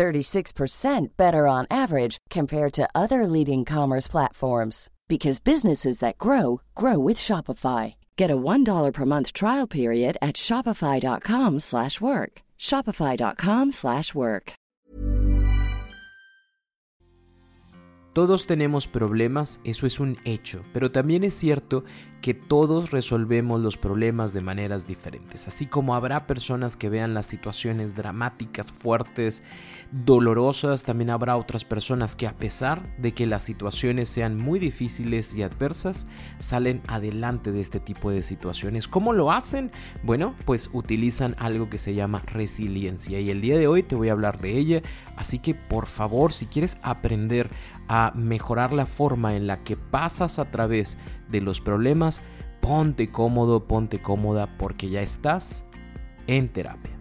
36% better on average compared to other leading commerce platforms because businesses that grow grow with Shopify. Get a $1 per month trial period at shopify.com/work. shopify.com/work. Todos tenemos problemas, eso es un hecho, pero también es cierto que todos resolvemos los problemas de maneras diferentes, así como habrá personas que vean las situaciones dramáticas, fuertes, dolorosas, también habrá otras personas que a pesar de que las situaciones sean muy difíciles y adversas, salen adelante de este tipo de situaciones. ¿Cómo lo hacen? Bueno, pues utilizan algo que se llama resiliencia y el día de hoy te voy a hablar de ella, así que por favor, si quieres aprender a mejorar la forma en la que pasas a través de los problemas, ponte cómodo, ponte cómoda porque ya estás en terapia.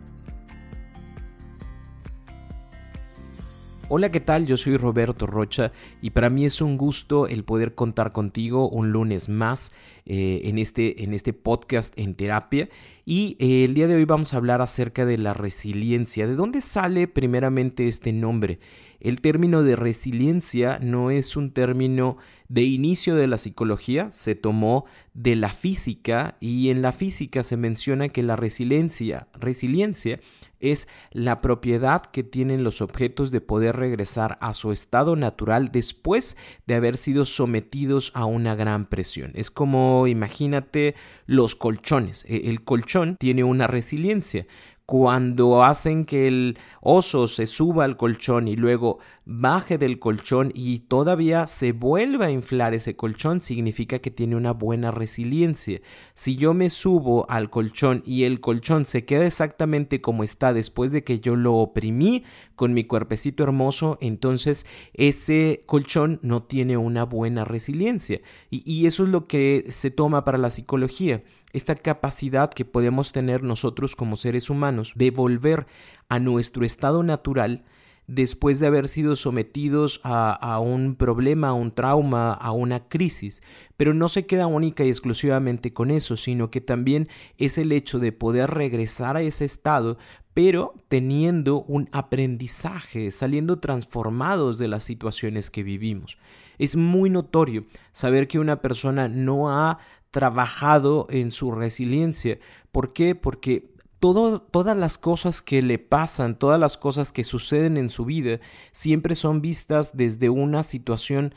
Hola, ¿qué tal? Yo soy Roberto Rocha y para mí es un gusto el poder contar contigo un lunes más eh, en, este, en este podcast en terapia. Y eh, el día de hoy vamos a hablar acerca de la resiliencia. ¿De dónde sale primeramente este nombre? El término de resiliencia no es un término de inicio de la psicología, se tomó de la física y en la física se menciona que la resiliencia, resiliencia es la propiedad que tienen los objetos de poder regresar a su estado natural después de haber sido sometidos a una gran presión. Es como, imagínate, los colchones. E, el colchón tiene una resiliencia cuando hacen que el oso se suba al colchón y luego baje del colchón y todavía se vuelva a inflar ese colchón, significa que tiene una buena resiliencia. Si yo me subo al colchón y el colchón se queda exactamente como está después de que yo lo oprimí con mi cuerpecito hermoso, entonces ese colchón no tiene una buena resiliencia. Y, y eso es lo que se toma para la psicología esta capacidad que podemos tener nosotros como seres humanos de volver a nuestro estado natural después de haber sido sometidos a, un problema, a un trauma, a una crisis. Pero no se queda única y exclusivamente con eso, sino que también es el hecho de poder regresar a ese estado, pero teniendo un aprendizaje, saliendo transformados de las situaciones que vivimos. Es muy notorio saber que una persona no ha trabajado en su resiliencia. ¿Por qué? Porque todas las cosas que le pasan, todas las cosas que suceden en su vida, siempre son vistas desde una situación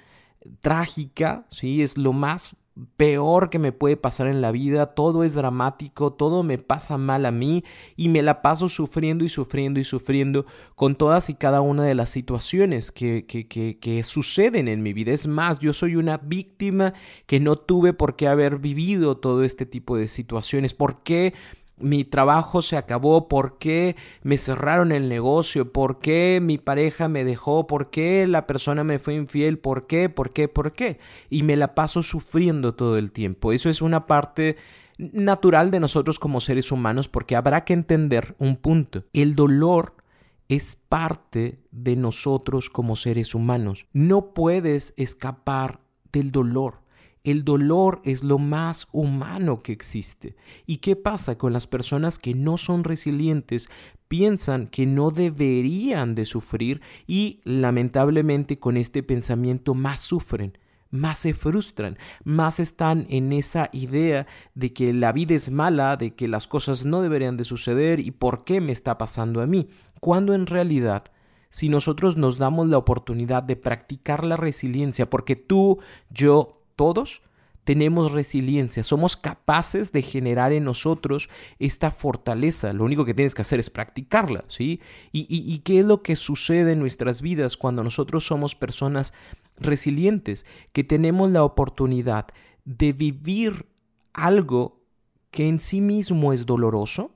trágica, ¿sí? Es lo más peor que me puede pasar en la vida, todo es dramático, todo me pasa mal a mí y me la paso sufriendo y sufriendo y sufriendo con todas y cada una de las situaciones que, que, que, suceden en mi vida. Es más, yo soy una víctima que no tuve por qué haber vivido todo este tipo de situaciones. ¿Por qué? Mi trabajo se acabó, por qué me cerraron el negocio, por qué mi pareja me dejó, por qué la persona me fue infiel, por qué, por qué, por qué. Y me la paso sufriendo todo el tiempo. Eso es una parte natural de nosotros como seres humanos porque habrá que entender un punto. El dolor es parte de nosotros como seres humanos. No puedes escapar del dolor. El dolor es lo más humano que existe. ¿Y qué pasa con las personas que no son resilientes? Piensan que no deberían de sufrir y lamentablemente con este pensamiento más sufren más se frustran, más están en esa idea de que la vida es mala, de que las cosas no deberían de suceder y por qué me está pasando a mí, cuando en realidad si nosotros nos damos la oportunidad de practicar la resiliencia, porque tú, yo, todos tenemos resiliencia, somos capaces de generar en nosotros esta fortaleza. Lo único que tienes que hacer es practicarla, ¿sí? Y, y, qué es lo que sucede en nuestras vidas cuando nosotros somos personas resilientes, que tenemos la oportunidad de vivir algo que en sí mismo es doloroso,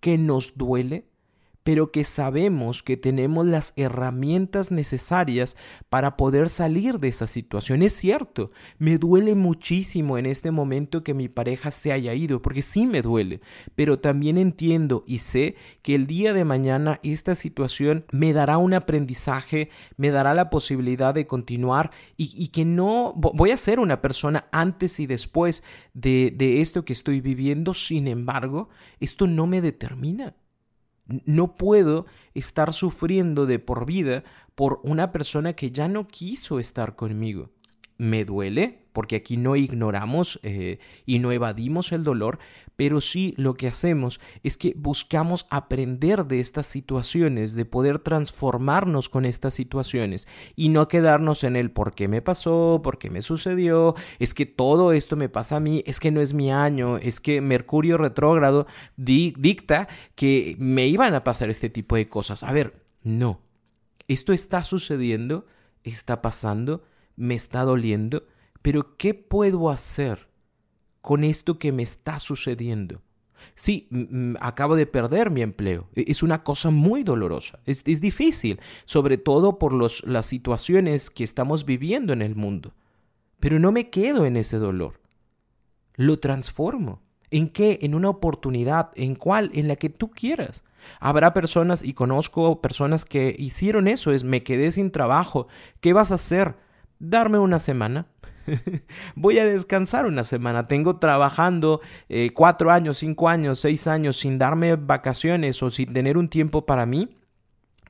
que nos duele, pero que sabemos que tenemos las herramientas necesarias para poder salir de esa situación. Es cierto, me duele muchísimo en este momento que mi pareja se haya ido, porque sí me duele, pero también entiendo y sé que el día de mañana esta situación me dará un aprendizaje, me dará la posibilidad de continuar y, que no voy a ser una persona antes y después de, de esto que estoy viviendo, sin embargo, esto no me determina. No puedo estar sufriendo de por vida por una persona que ya no quiso estar conmigo. Me duele, porque aquí no ignoramos eh, y no evadimos el dolor, pero sí lo que hacemos es que buscamos aprender de estas situaciones, de poder transformarnos con estas situaciones y no quedarnos en el por qué me pasó, por qué me sucedió, es que todo esto me pasa a mí, es que no es mi año, es que Mercurio retrógrado dicta que me iban a pasar este tipo de cosas. A ver, no, esto está sucediendo, está pasando, me está doliendo pero ¿qué puedo hacer con esto que me está sucediendo? Sí, acabo de perder mi empleo. E, es una cosa muy dolorosa. Es, difícil, sobre todo por los, las situaciones que estamos viviendo en el mundo. Pero no me quedo en ese dolor. Lo transformo. ¿En qué? En una oportunidad. ¿En cuál? En la que tú quieras. Habrá personas, y conozco personas que hicieron eso, es me quedé sin trabajo. ¿Qué vas a hacer? Darme una semana voy a descansar una semana. Tengo trabajando eh, cuatro años, cinco años, seis años sin darme vacaciones o sin tener un tiempo para mí.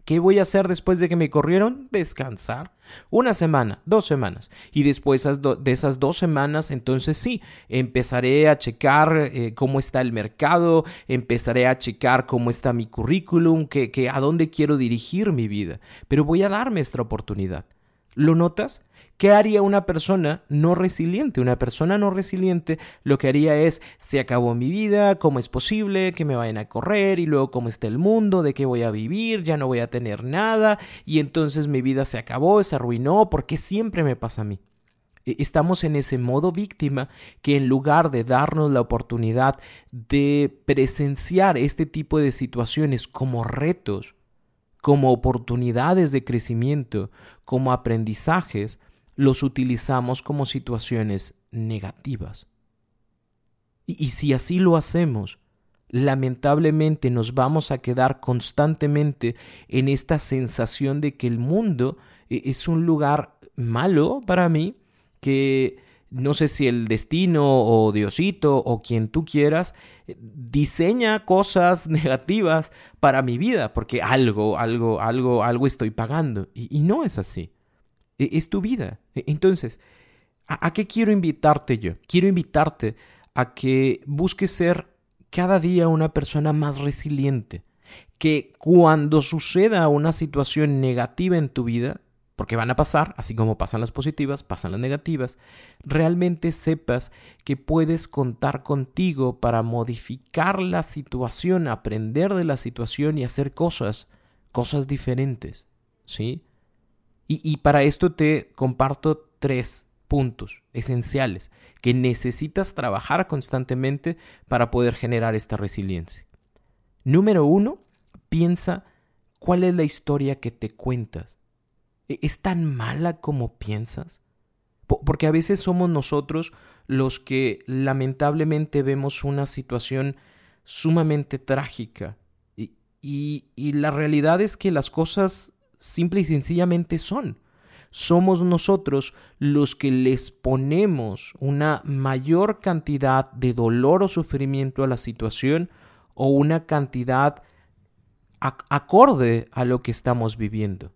¿Qué voy a hacer después de que me corrieron? Descansar. Una semana, dos semanas. Y después de esas dos semanas, entonces sí, empezaré a checar eh, cómo está el mercado, empezaré a checar cómo está mi currículum, que, que, a dónde quiero dirigir mi vida. Pero voy a darme esta oportunidad. ¿Lo notas? ¿Qué haría una persona no resiliente? Una persona no resiliente lo que haría es, se acabó mi vida, ¿cómo es posible que me vayan a correr? Y luego, ¿cómo está el mundo? ¿De qué voy a vivir? Ya no voy a tener nada. Y entonces mi vida se acabó, se arruinó, porque siempre me pasa a mí. E, estamos en ese modo víctima que en lugar de darnos la oportunidad de presenciar este tipo de situaciones como retos, como oportunidades de crecimiento, como aprendizajes, los utilizamos como situaciones negativas. Y, si así lo hacemos, lamentablemente nos vamos a quedar constantemente en esta sensación de que el mundo e, es un lugar malo para mí, que no sé si el destino o Diosito o quien tú quieras eh, diseña cosas negativas para mi vida, porque algo, algo, algo, algo estoy pagando. y no es así. E, es tu vida. E, entonces, ¿a, qué quiero invitarte yo? Quiero invitarte a que busques ser cada día una persona más resiliente, que cuando suceda una situación negativa en tu vida, porque van a pasar, así como pasan las positivas, pasan las negativas, realmente sepas que puedes contar contigo para modificar la situación, aprender de la situación y hacer cosas, cosas diferentes, ¿sí? Y, para esto te comparto tres puntos esenciales que necesitas trabajar constantemente para poder generar esta resiliencia. Número uno, piensa cuál es la historia que te cuentas. ¿E-, ¿Es tan mala como piensas? Porque a veces somos nosotros los que lamentablemente vemos una situación sumamente trágica. y, la realidad es que las cosas simple y sencillamente son. Somos nosotros los que les ponemos una mayor cantidad de dolor o sufrimiento a la situación o una cantidad acorde a lo que estamos viviendo.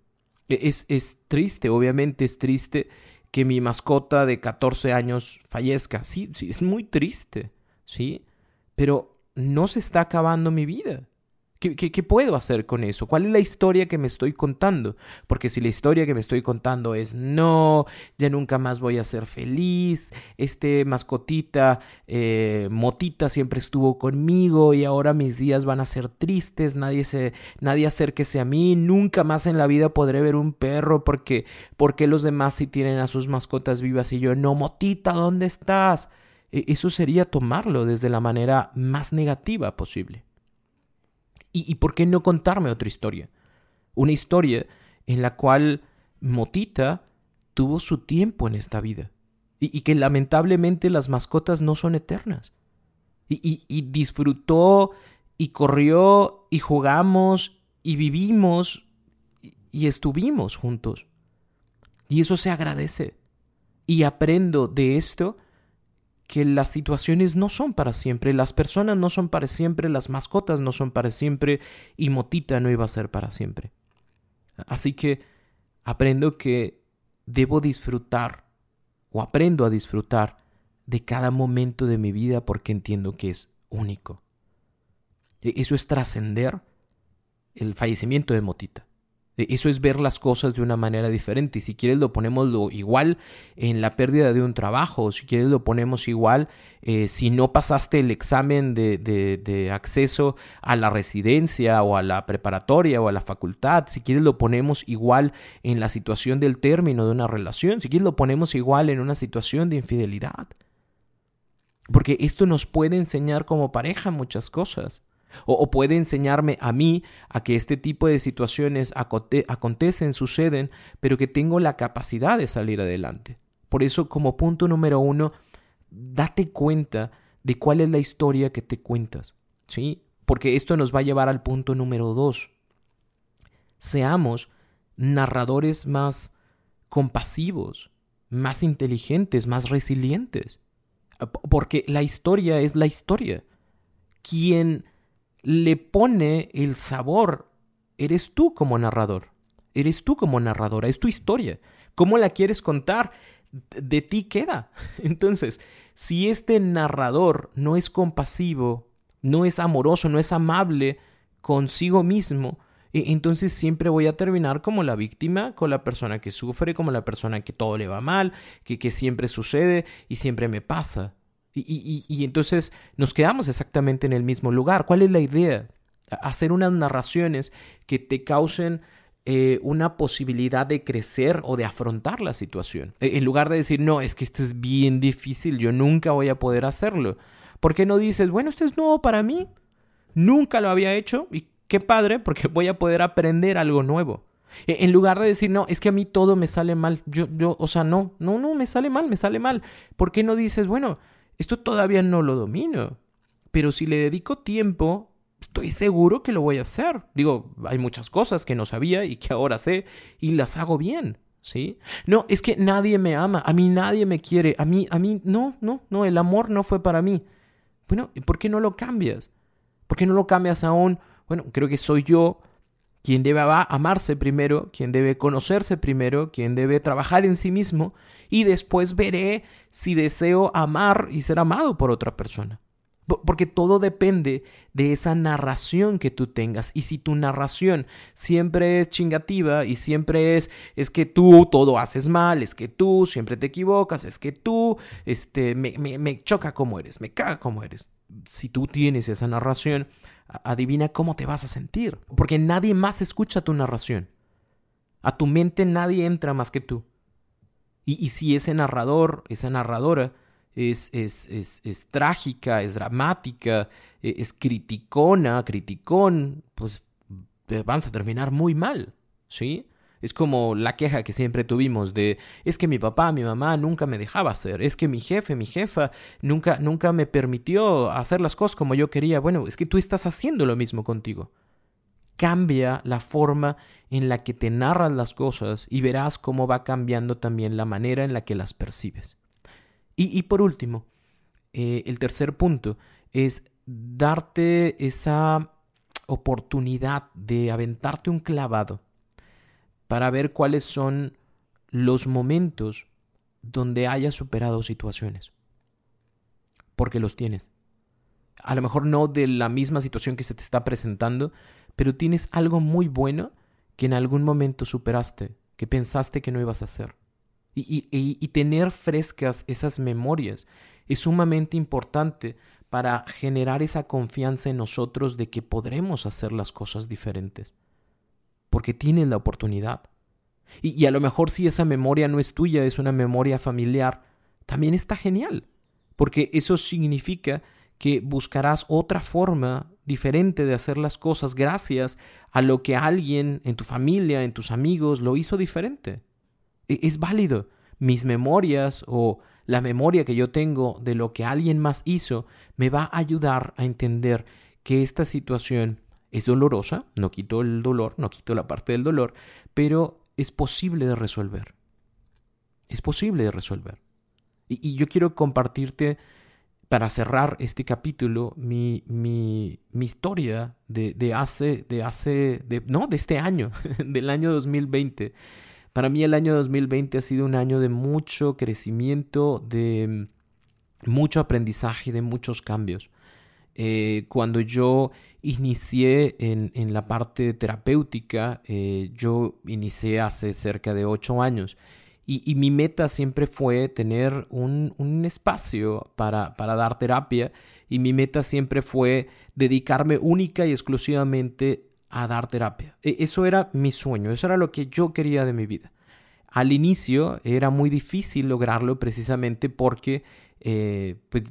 E-, es, es, triste, obviamente es triste que mi mascota de 14 años fallezca. Sí, sí, es muy triste, ¿sí? Pero no se está acabando mi vida. ¿Qué, puedo hacer con eso? ¿Cuál es la historia que me estoy contando? Porque si la historia que me estoy contando es no, ya nunca más voy a ser feliz, este mascotita, eh, motita siempre estuvo conmigo y ahora mis días van a ser tristes, nadie, se, nadie acérquese a mí, nunca más en la vida podré ver un perro porque, porque los demás sí tienen a sus mascotas vivas y yo no, motita, ¿dónde estás? E, eso sería tomarlo desde la manera más negativa posible. ¿Y, por qué no contarme otra historia? Una historia en la cual Motita tuvo su tiempo en esta vida y, que lamentablemente las mascotas no son eternas. Y, y disfrutó y corrió y jugamos y vivimos y estuvimos juntos. Y eso se agradece. Y aprendo de esto que las situaciones no son para siempre, las personas no son para siempre, las mascotas no son para siempre y Motita no iba a ser para siempre. Así que aprendo que debo disfrutar o aprendo a disfrutar de cada momento de mi vida porque entiendo que es único. E, eso es trascender el fallecimiento de Motita. E, eso es ver las cosas de una manera diferente. Si quieres lo ponemos igual en la pérdida de un trabajo, si quieres lo ponemos igual eh, si no pasaste el examen de, de, acceso a la residencia o a la preparatoria o a la facultad, si quieres lo ponemos igual en la situación del término de una relación, si quieres lo ponemos igual en una situación de infidelidad. Porque esto nos puede enseñar como pareja muchas cosas. O, puede enseñarme a mí a que este tipo de situaciones acontecen, suceden, pero que tengo la capacidad de salir adelante. Por eso, como punto número uno, date cuenta de cuál es la historia que te cuentas, ¿sí? Porque esto nos va a llevar al punto número dos. Seamos narradores más compasivos, más inteligentes, más resilientes. Porque la historia es la historia. Quien le pone el sabor. Eres tú como narrador. Eres tú como narradora. Es tu historia. ¿Cómo la quieres contar? De ti queda. Entonces, si este narrador no es compasivo, no es amoroso, no es amable consigo mismo, e, entonces siempre voy a terminar como la víctima, con la persona que sufre, como la persona que todo le va mal, que, que siempre sucede y siempre me pasa. Y, entonces nos quedamos exactamente en el mismo lugar. ¿Cuál es la idea? Hacer unas narraciones que te causen eh, una posibilidad de crecer o de afrontar la situación. E, en lugar de decir, no, es que esto es bien difícil, yo nunca voy a poder hacerlo. ¿Por qué no dices, bueno, esto es nuevo para mí? Nunca lo había hecho y qué padre, porque voy a poder aprender algo nuevo. E, en lugar de decir, no, es que a mí todo me sale mal. Yo, yo, o sea, no, no, no, me sale mal, me sale mal. ¿Por qué no dices, bueno, esto todavía no lo domino, pero si le dedico tiempo, estoy seguro que lo voy a hacer. Digo, hay muchas cosas que no sabía y que ahora sé y las hago bien. ¿Sí? No, es que nadie me ama, a mí nadie me quiere, a mí, a mí, no, no, no, el amor no fue para mí. Bueno, ¿por qué no lo cambias? ¿Por qué no lo cambias aún? Bueno, creo que soy yo quien debe amarse primero, quien debe conocerse primero, quien debe trabajar en sí mismo y después veré si deseo amar y ser amado por otra persona. Porque todo depende de esa narración que tú tengas. Y si tu narración siempre es chingativa y siempre es, es que tú todo haces mal, es que tú siempre te equivocas, es que tú, este, me, me, me choca como eres, me caga como eres. Si tú tienes esa narración, adivina cómo te vas a sentir. Porque nadie más escucha tu narración. A tu mente nadie entra más que tú. Y, si ese narrador, esa narradora, es, es, es, es, trágica, es dramática, e, es criticona, criticón, pues te vas a terminar muy mal, ¿sí? Es como la queja que siempre tuvimos de es que mi papá, mi mamá nunca me dejaba hacer, es que mi jefe, mi jefa nunca nunca me permitió hacer las cosas como yo quería. Bueno, es que tú estás haciendo lo mismo contigo. Cambia la forma en la que te narras las cosas y verás cómo va cambiando también la manera en la que las percibes. Y, por último, eh, el tercer punto es darte esa oportunidad de aventarte un clavado para ver cuáles son los momentos donde hayas superado situaciones. Porque los tienes. A lo mejor no de la misma situación que se te está presentando, pero tienes algo muy bueno que en algún momento superaste, que pensaste que no ibas a hacer. Y, y, tener frescas esas memorias es sumamente importante para generar esa confianza en nosotros de que podremos hacer las cosas diferentes porque tienes la oportunidad. Y, a lo mejor si esa memoria no es tuya, es una memoria familiar, también está genial, porque eso significa que buscarás otra forma diferente de hacer las cosas gracias a lo que alguien en tu familia, en tus amigos, lo hizo diferente. E, es válido. Mis memorias o la memoria que yo tengo de lo que alguien más hizo me va a ayudar a entender que esta situación es dolorosa, no quito el dolor, no quito la parte del dolor, pero es posible de resolver. Es posible de resolver. Y, yo quiero compartirte, para cerrar este capítulo, mi, mi, mi historia de, de, hace, de hace, de, no, de este año, del año 2020. Para mí el año 2020 ha sido un año de mucho crecimiento, de mucho aprendizaje, de muchos cambios. Eh, cuando yo inicié en, en la parte terapéutica, eh, yo inicié hace cerca de ocho años y, mi meta siempre fue tener un, un espacio para, para, dar terapia y mi meta siempre fue dedicarme única y exclusivamente a dar terapia. E, eso era mi sueño, eso era lo que yo quería de mi vida. Al inicio era muy difícil lograrlo precisamente porque eh, pues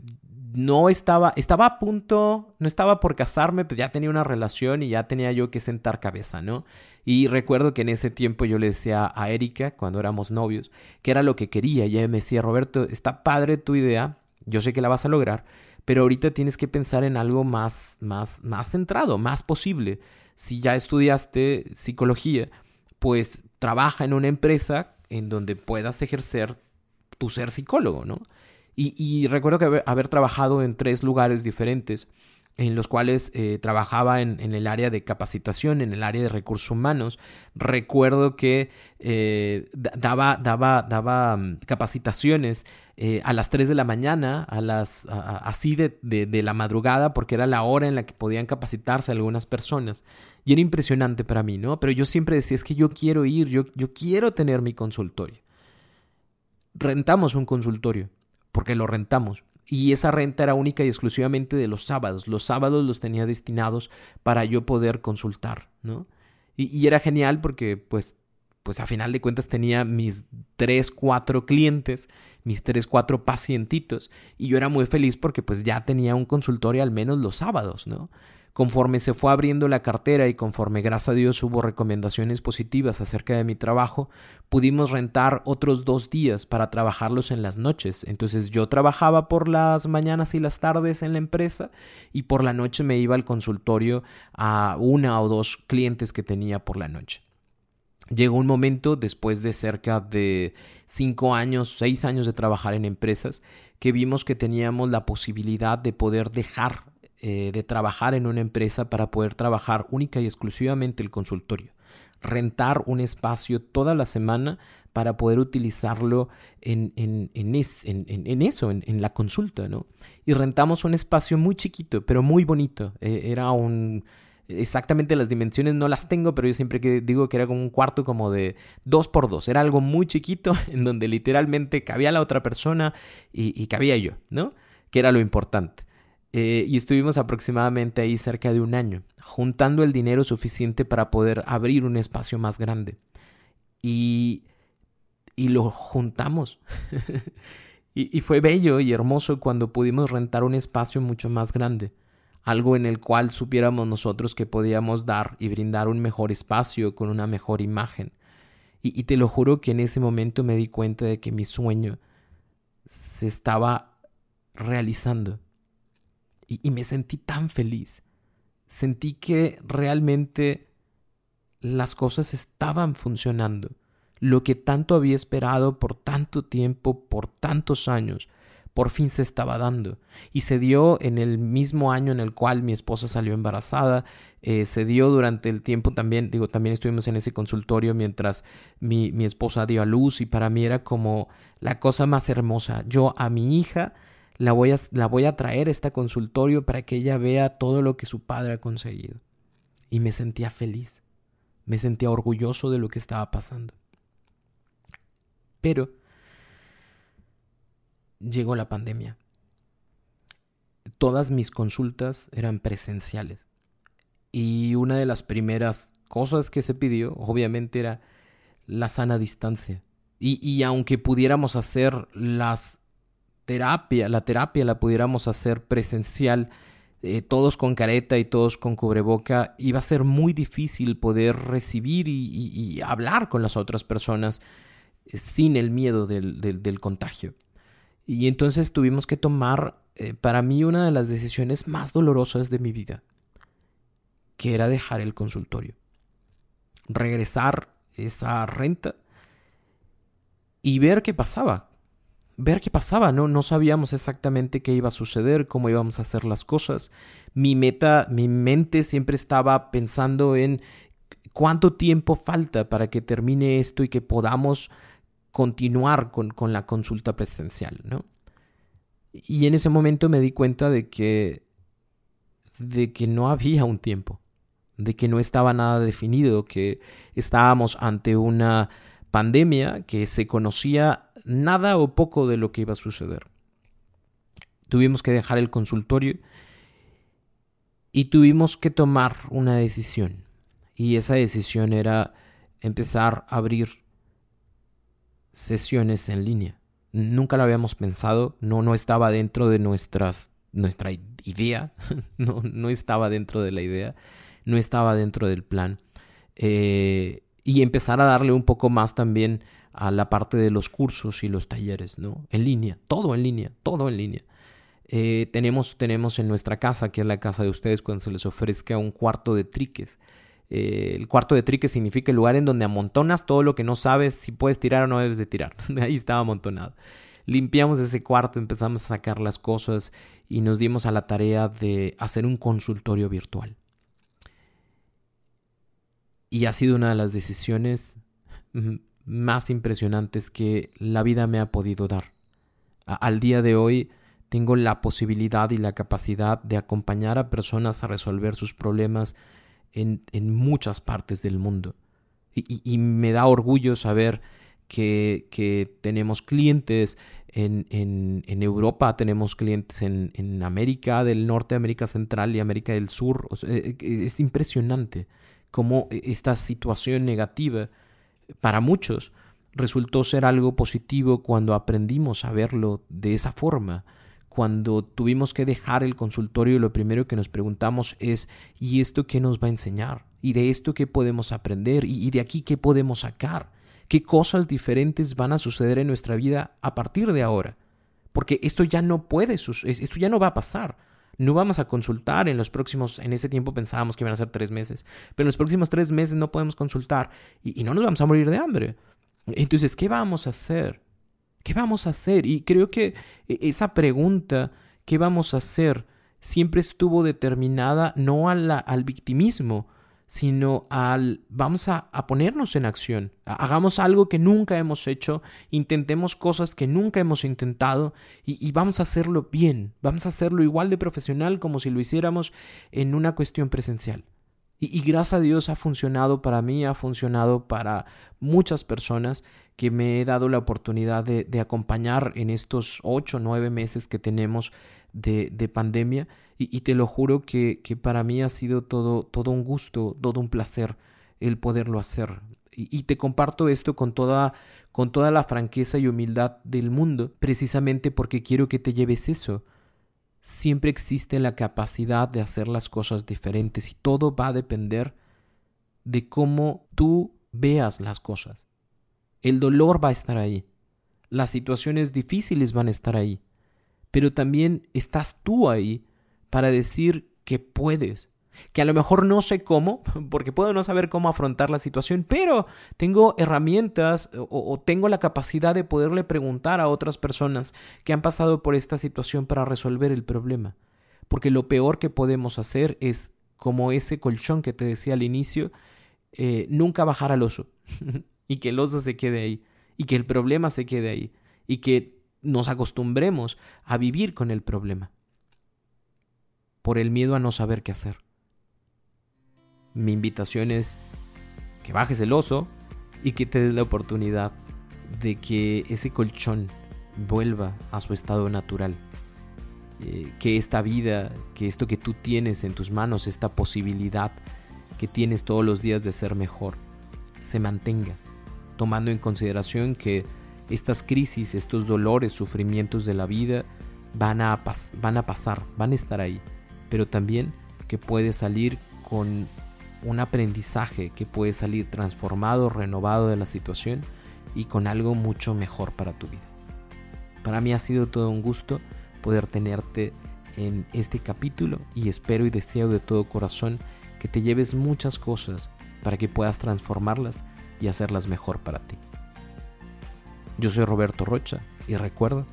no estaba, estaba a punto, no estaba por casarme, pero ya tenía una relación y ya tenía yo que sentar cabeza, ¿no? Y recuerdo que en ese tiempo yo le decía a Erika, cuando éramos novios, que era lo que quería. Y ella me decía, Roberto, está padre tu idea, yo sé que la vas a lograr, pero ahorita tienes que pensar en algo más, más, más centrado, más posible. Si ya estudiaste psicología, pues trabaja en una empresa en donde puedas ejercer tu ser psicólogo, ¿no? Y, recuerdo que haber, trabajado en tres lugares diferentes en los cuales eh, trabajaba en, el área de capacitación, en el área de recursos humanos. Recuerdo que eh, daba, daba, daba mm, capacitaciones eh, a las 3 de la mañana, a las, así de, de, la madrugada, porque era la hora en la que podían capacitarse algunas personas. Y era impresionante para mí, ¿no? Pero yo siempre decía, es que yo quiero ir, yo, yo quiero tener mi consultorio. Rentamos un consultorio porque lo rentamos. Y esa renta era única y exclusivamente de los sábados. Los sábados los tenía destinados para yo poder consultar, ¿no? Y, era genial porque, pues, pues a final de cuentas tenía mis tres, cuatro clientes, mis tres, cuatro pacientitos. Y yo era muy feliz porque pues ya tenía un consultorio al menos los sábados, ¿no? Conforme se fue abriendo la cartera y conforme gracias a Dios hubo recomendaciones positivas acerca de mi trabajo, pudimos rentar otros dos días para trabajarlos en las noches. Entonces yo trabajaba por las mañanas y las tardes en la empresa y por la noche me iba al consultorio a una o dos clientes que tenía por la noche. Llegó un momento, después de cerca de cinco años, seis años de trabajar en empresas, que vimos que teníamos la posibilidad de poder dejar eh, de trabajar en una empresa para poder trabajar única y exclusivamente el consultorio. Rentar un espacio toda la semana para poder utilizarlo en, en, en, eso, en, la consulta, ¿no? Y rentamos un espacio muy chiquito, pero muy bonito. Eh, era un... Exactamente las dimensiones no las tengo, pero yo siempre que digo que era como un cuarto como de dos por dos. Era algo muy chiquito en donde literalmente cabía la otra persona y, y cabía yo, ¿no? Que era lo importante. Eh, y estuvimos aproximadamente ahí cerca de un año, juntando el dinero suficiente para poder abrir un espacio más grande. Y, y lo juntamos. y, y fue bello y hermoso cuando pudimos rentar un espacio mucho más grande, algo en el cual supiéramos nosotros que podíamos dar y brindar un mejor espacio con una mejor imagen. Y, y te lo juro que en ese momento me di cuenta de que mi sueño se estaba realizando y, me sentí tan feliz. Sentí que realmente las cosas estaban funcionando. Lo que tanto había esperado por tanto tiempo, por tantos años, por fin se estaba dando. Y se dio en el mismo año en el cual mi esposa salió embarazada, eh, se dio durante el tiempo también, digo, también estuvimos en ese consultorio mientras mi, mi esposa dio a luz y para mí era como la cosa más hermosa. Yo a mi hija la voy, a, la voy a traer a este consultorio para que ella vea todo lo que su padre ha conseguido. Y me sentía feliz, me sentía orgulloso de lo que estaba pasando. Pero llegó la pandemia. Todas mis consultas eran presenciales. Y una de las primeras cosas que se pidió, obviamente, era la sana distancia. Y, y aunque pudiéramos hacer las terapia, la terapia la pudiéramos hacer presencial, eh, todos con careta y todos con cubreboca, iba a ser muy difícil poder recibir y, hablar con las otras personas eh, sin el miedo del, contagio. Y entonces tuvimos que tomar, eh, para mí, una de las decisiones más dolorosas de mi vida, que era dejar el consultorio, regresar esa renta y ver qué pasaba, ver qué pasaba, ¿no? No sabíamos exactamente qué iba a suceder, cómo íbamos a hacer las cosas. Mi meta, mi mente siempre estaba pensando en cuánto tiempo falta para que termine esto y que podamos continuar con, con la consulta presencial, ¿no? Y en ese momento me di cuenta de que de que no había un tiempo, de que no estaba nada definido, que estábamos ante una pandemia que se conocía nada o poco de lo que iba a suceder. Tuvimos que dejar el consultorio y tuvimos que tomar una decisión. Y esa decisión era empezar a abrir sesiones en línea. Nunca lo habíamos pensado, no, no estaba dentro de nuestras, nuestra idea, no, no estaba dentro de la idea, no estaba dentro del plan. Eh, y empezar a darle un poco más también a la parte de los cursos y los talleres, ¿no? En línea, todo en línea, todo en línea. Eh, tenemos, tenemos en nuestra casa, que es la casa de ustedes, cuando se les ofrezca un cuarto de triques. Eh, el cuarto de triques significa el lugar en donde amontonas todo lo que no sabes si puedes tirar o no debes de tirar. Ahí estaba amontonado. Limpiamos ese cuarto, empezamos a sacar las cosas y nos dimos a la tarea de hacer un consultorio virtual. Y ha sido una de las decisiones más impresionantes que la vida me ha podido dar. al día de hoy tengo la posibilidad y la capacidad de acompañar a personas a resolver sus problemas en, en muchas partes del mundo. Y, me da orgullo saber que, que tenemos clientes en, en, Europa, tenemos clientes en, en, América del Norte, América Central y América del Sur. E, e, es impresionante cómo e, esta situación negativa para muchos resultó ser algo positivo cuando aprendimos a verlo de esa forma. Cuando tuvimos que dejar el consultorio, lo primero que nos preguntamos es ¿y esto qué nos va a enseñar? ¿Y de esto qué podemos aprender? ¿Y de aquí qué podemos sacar? ¿Qué cosas diferentes van a suceder en nuestra vida a partir de ahora? Porque esto ya no puede, esto ya no va a pasar. No vamos a consultar en los próximos, en ese tiempo pensábamos que iban a ser tres meses, pero en los próximos tres meses no podemos consultar y, no nos vamos a morir de hambre. Entonces, ¿qué vamos a hacer? ¿Qué vamos a hacer? Y creo que e, esa pregunta, ¿qué vamos a hacer? siempre estuvo determinada no al victimismo, sino al vamos a, ponernos en acción, hagamos algo que nunca hemos hecho, intentemos cosas que nunca hemos intentado y, vamos a hacerlo bien, vamos a hacerlo igual de profesional como si lo hiciéramos en una cuestión presencial. Y, gracias a Dios ha funcionado para mí, ha funcionado para muchas personas que me he dado la oportunidad de, de acompañar en estos ocho nueve meses que tenemos de, de pandemia y, te lo juro que, para mí ha sido todo, un gusto, todo un placer el poderlo hacer. Y, te comparto esto con toda, con toda la franqueza y humildad del mundo, precisamente porque quiero que te lleves eso. Siempre existe la capacidad de hacer las cosas diferentes y todo va a depender de cómo tú veas las cosas. El dolor va a estar ahí. Las situaciones difíciles van a estar ahí. Pero también estás tú ahí para decir que puedes. Que a lo mejor no sé cómo, porque puedo no saber cómo afrontar la situación, pero tengo herramientas o, tengo la capacidad de poderle preguntar a otras personas que han pasado por esta situación para resolver el problema. Porque lo peor que podemos hacer es, como ese colchón que te decía al inicio, eh, nunca bajar al oso y que el oso se quede ahí y que el problema se quede ahí y que nos acostumbremos a vivir con el problema por el miedo a no saber qué hacer. Mi invitación es que bajes el oso y que te des la oportunidad de que ese colchón vuelva a su estado natural. Eh, que esta vida, que esto que tú tienes en tus manos, esta posibilidad que tienes todos los días de ser mejor, se mantenga, tomando en consideración que estas crisis, estos dolores, sufrimientos de la vida van a, pasar, van a estar ahí pero también que puedes salir con un aprendizaje, que puedes salir transformado, renovado de la situación y con algo mucho mejor para tu vida. Para mí ha sido todo un gusto poder tenerte en este capítulo y espero y deseo de todo corazón que te lleves muchas cosas para que puedas transformarlas y hacerlas mejor para ti. Yo soy Roberto Rocha y recuerda,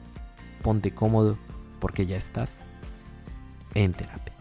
ponte cómodo porque ya estás en terapia.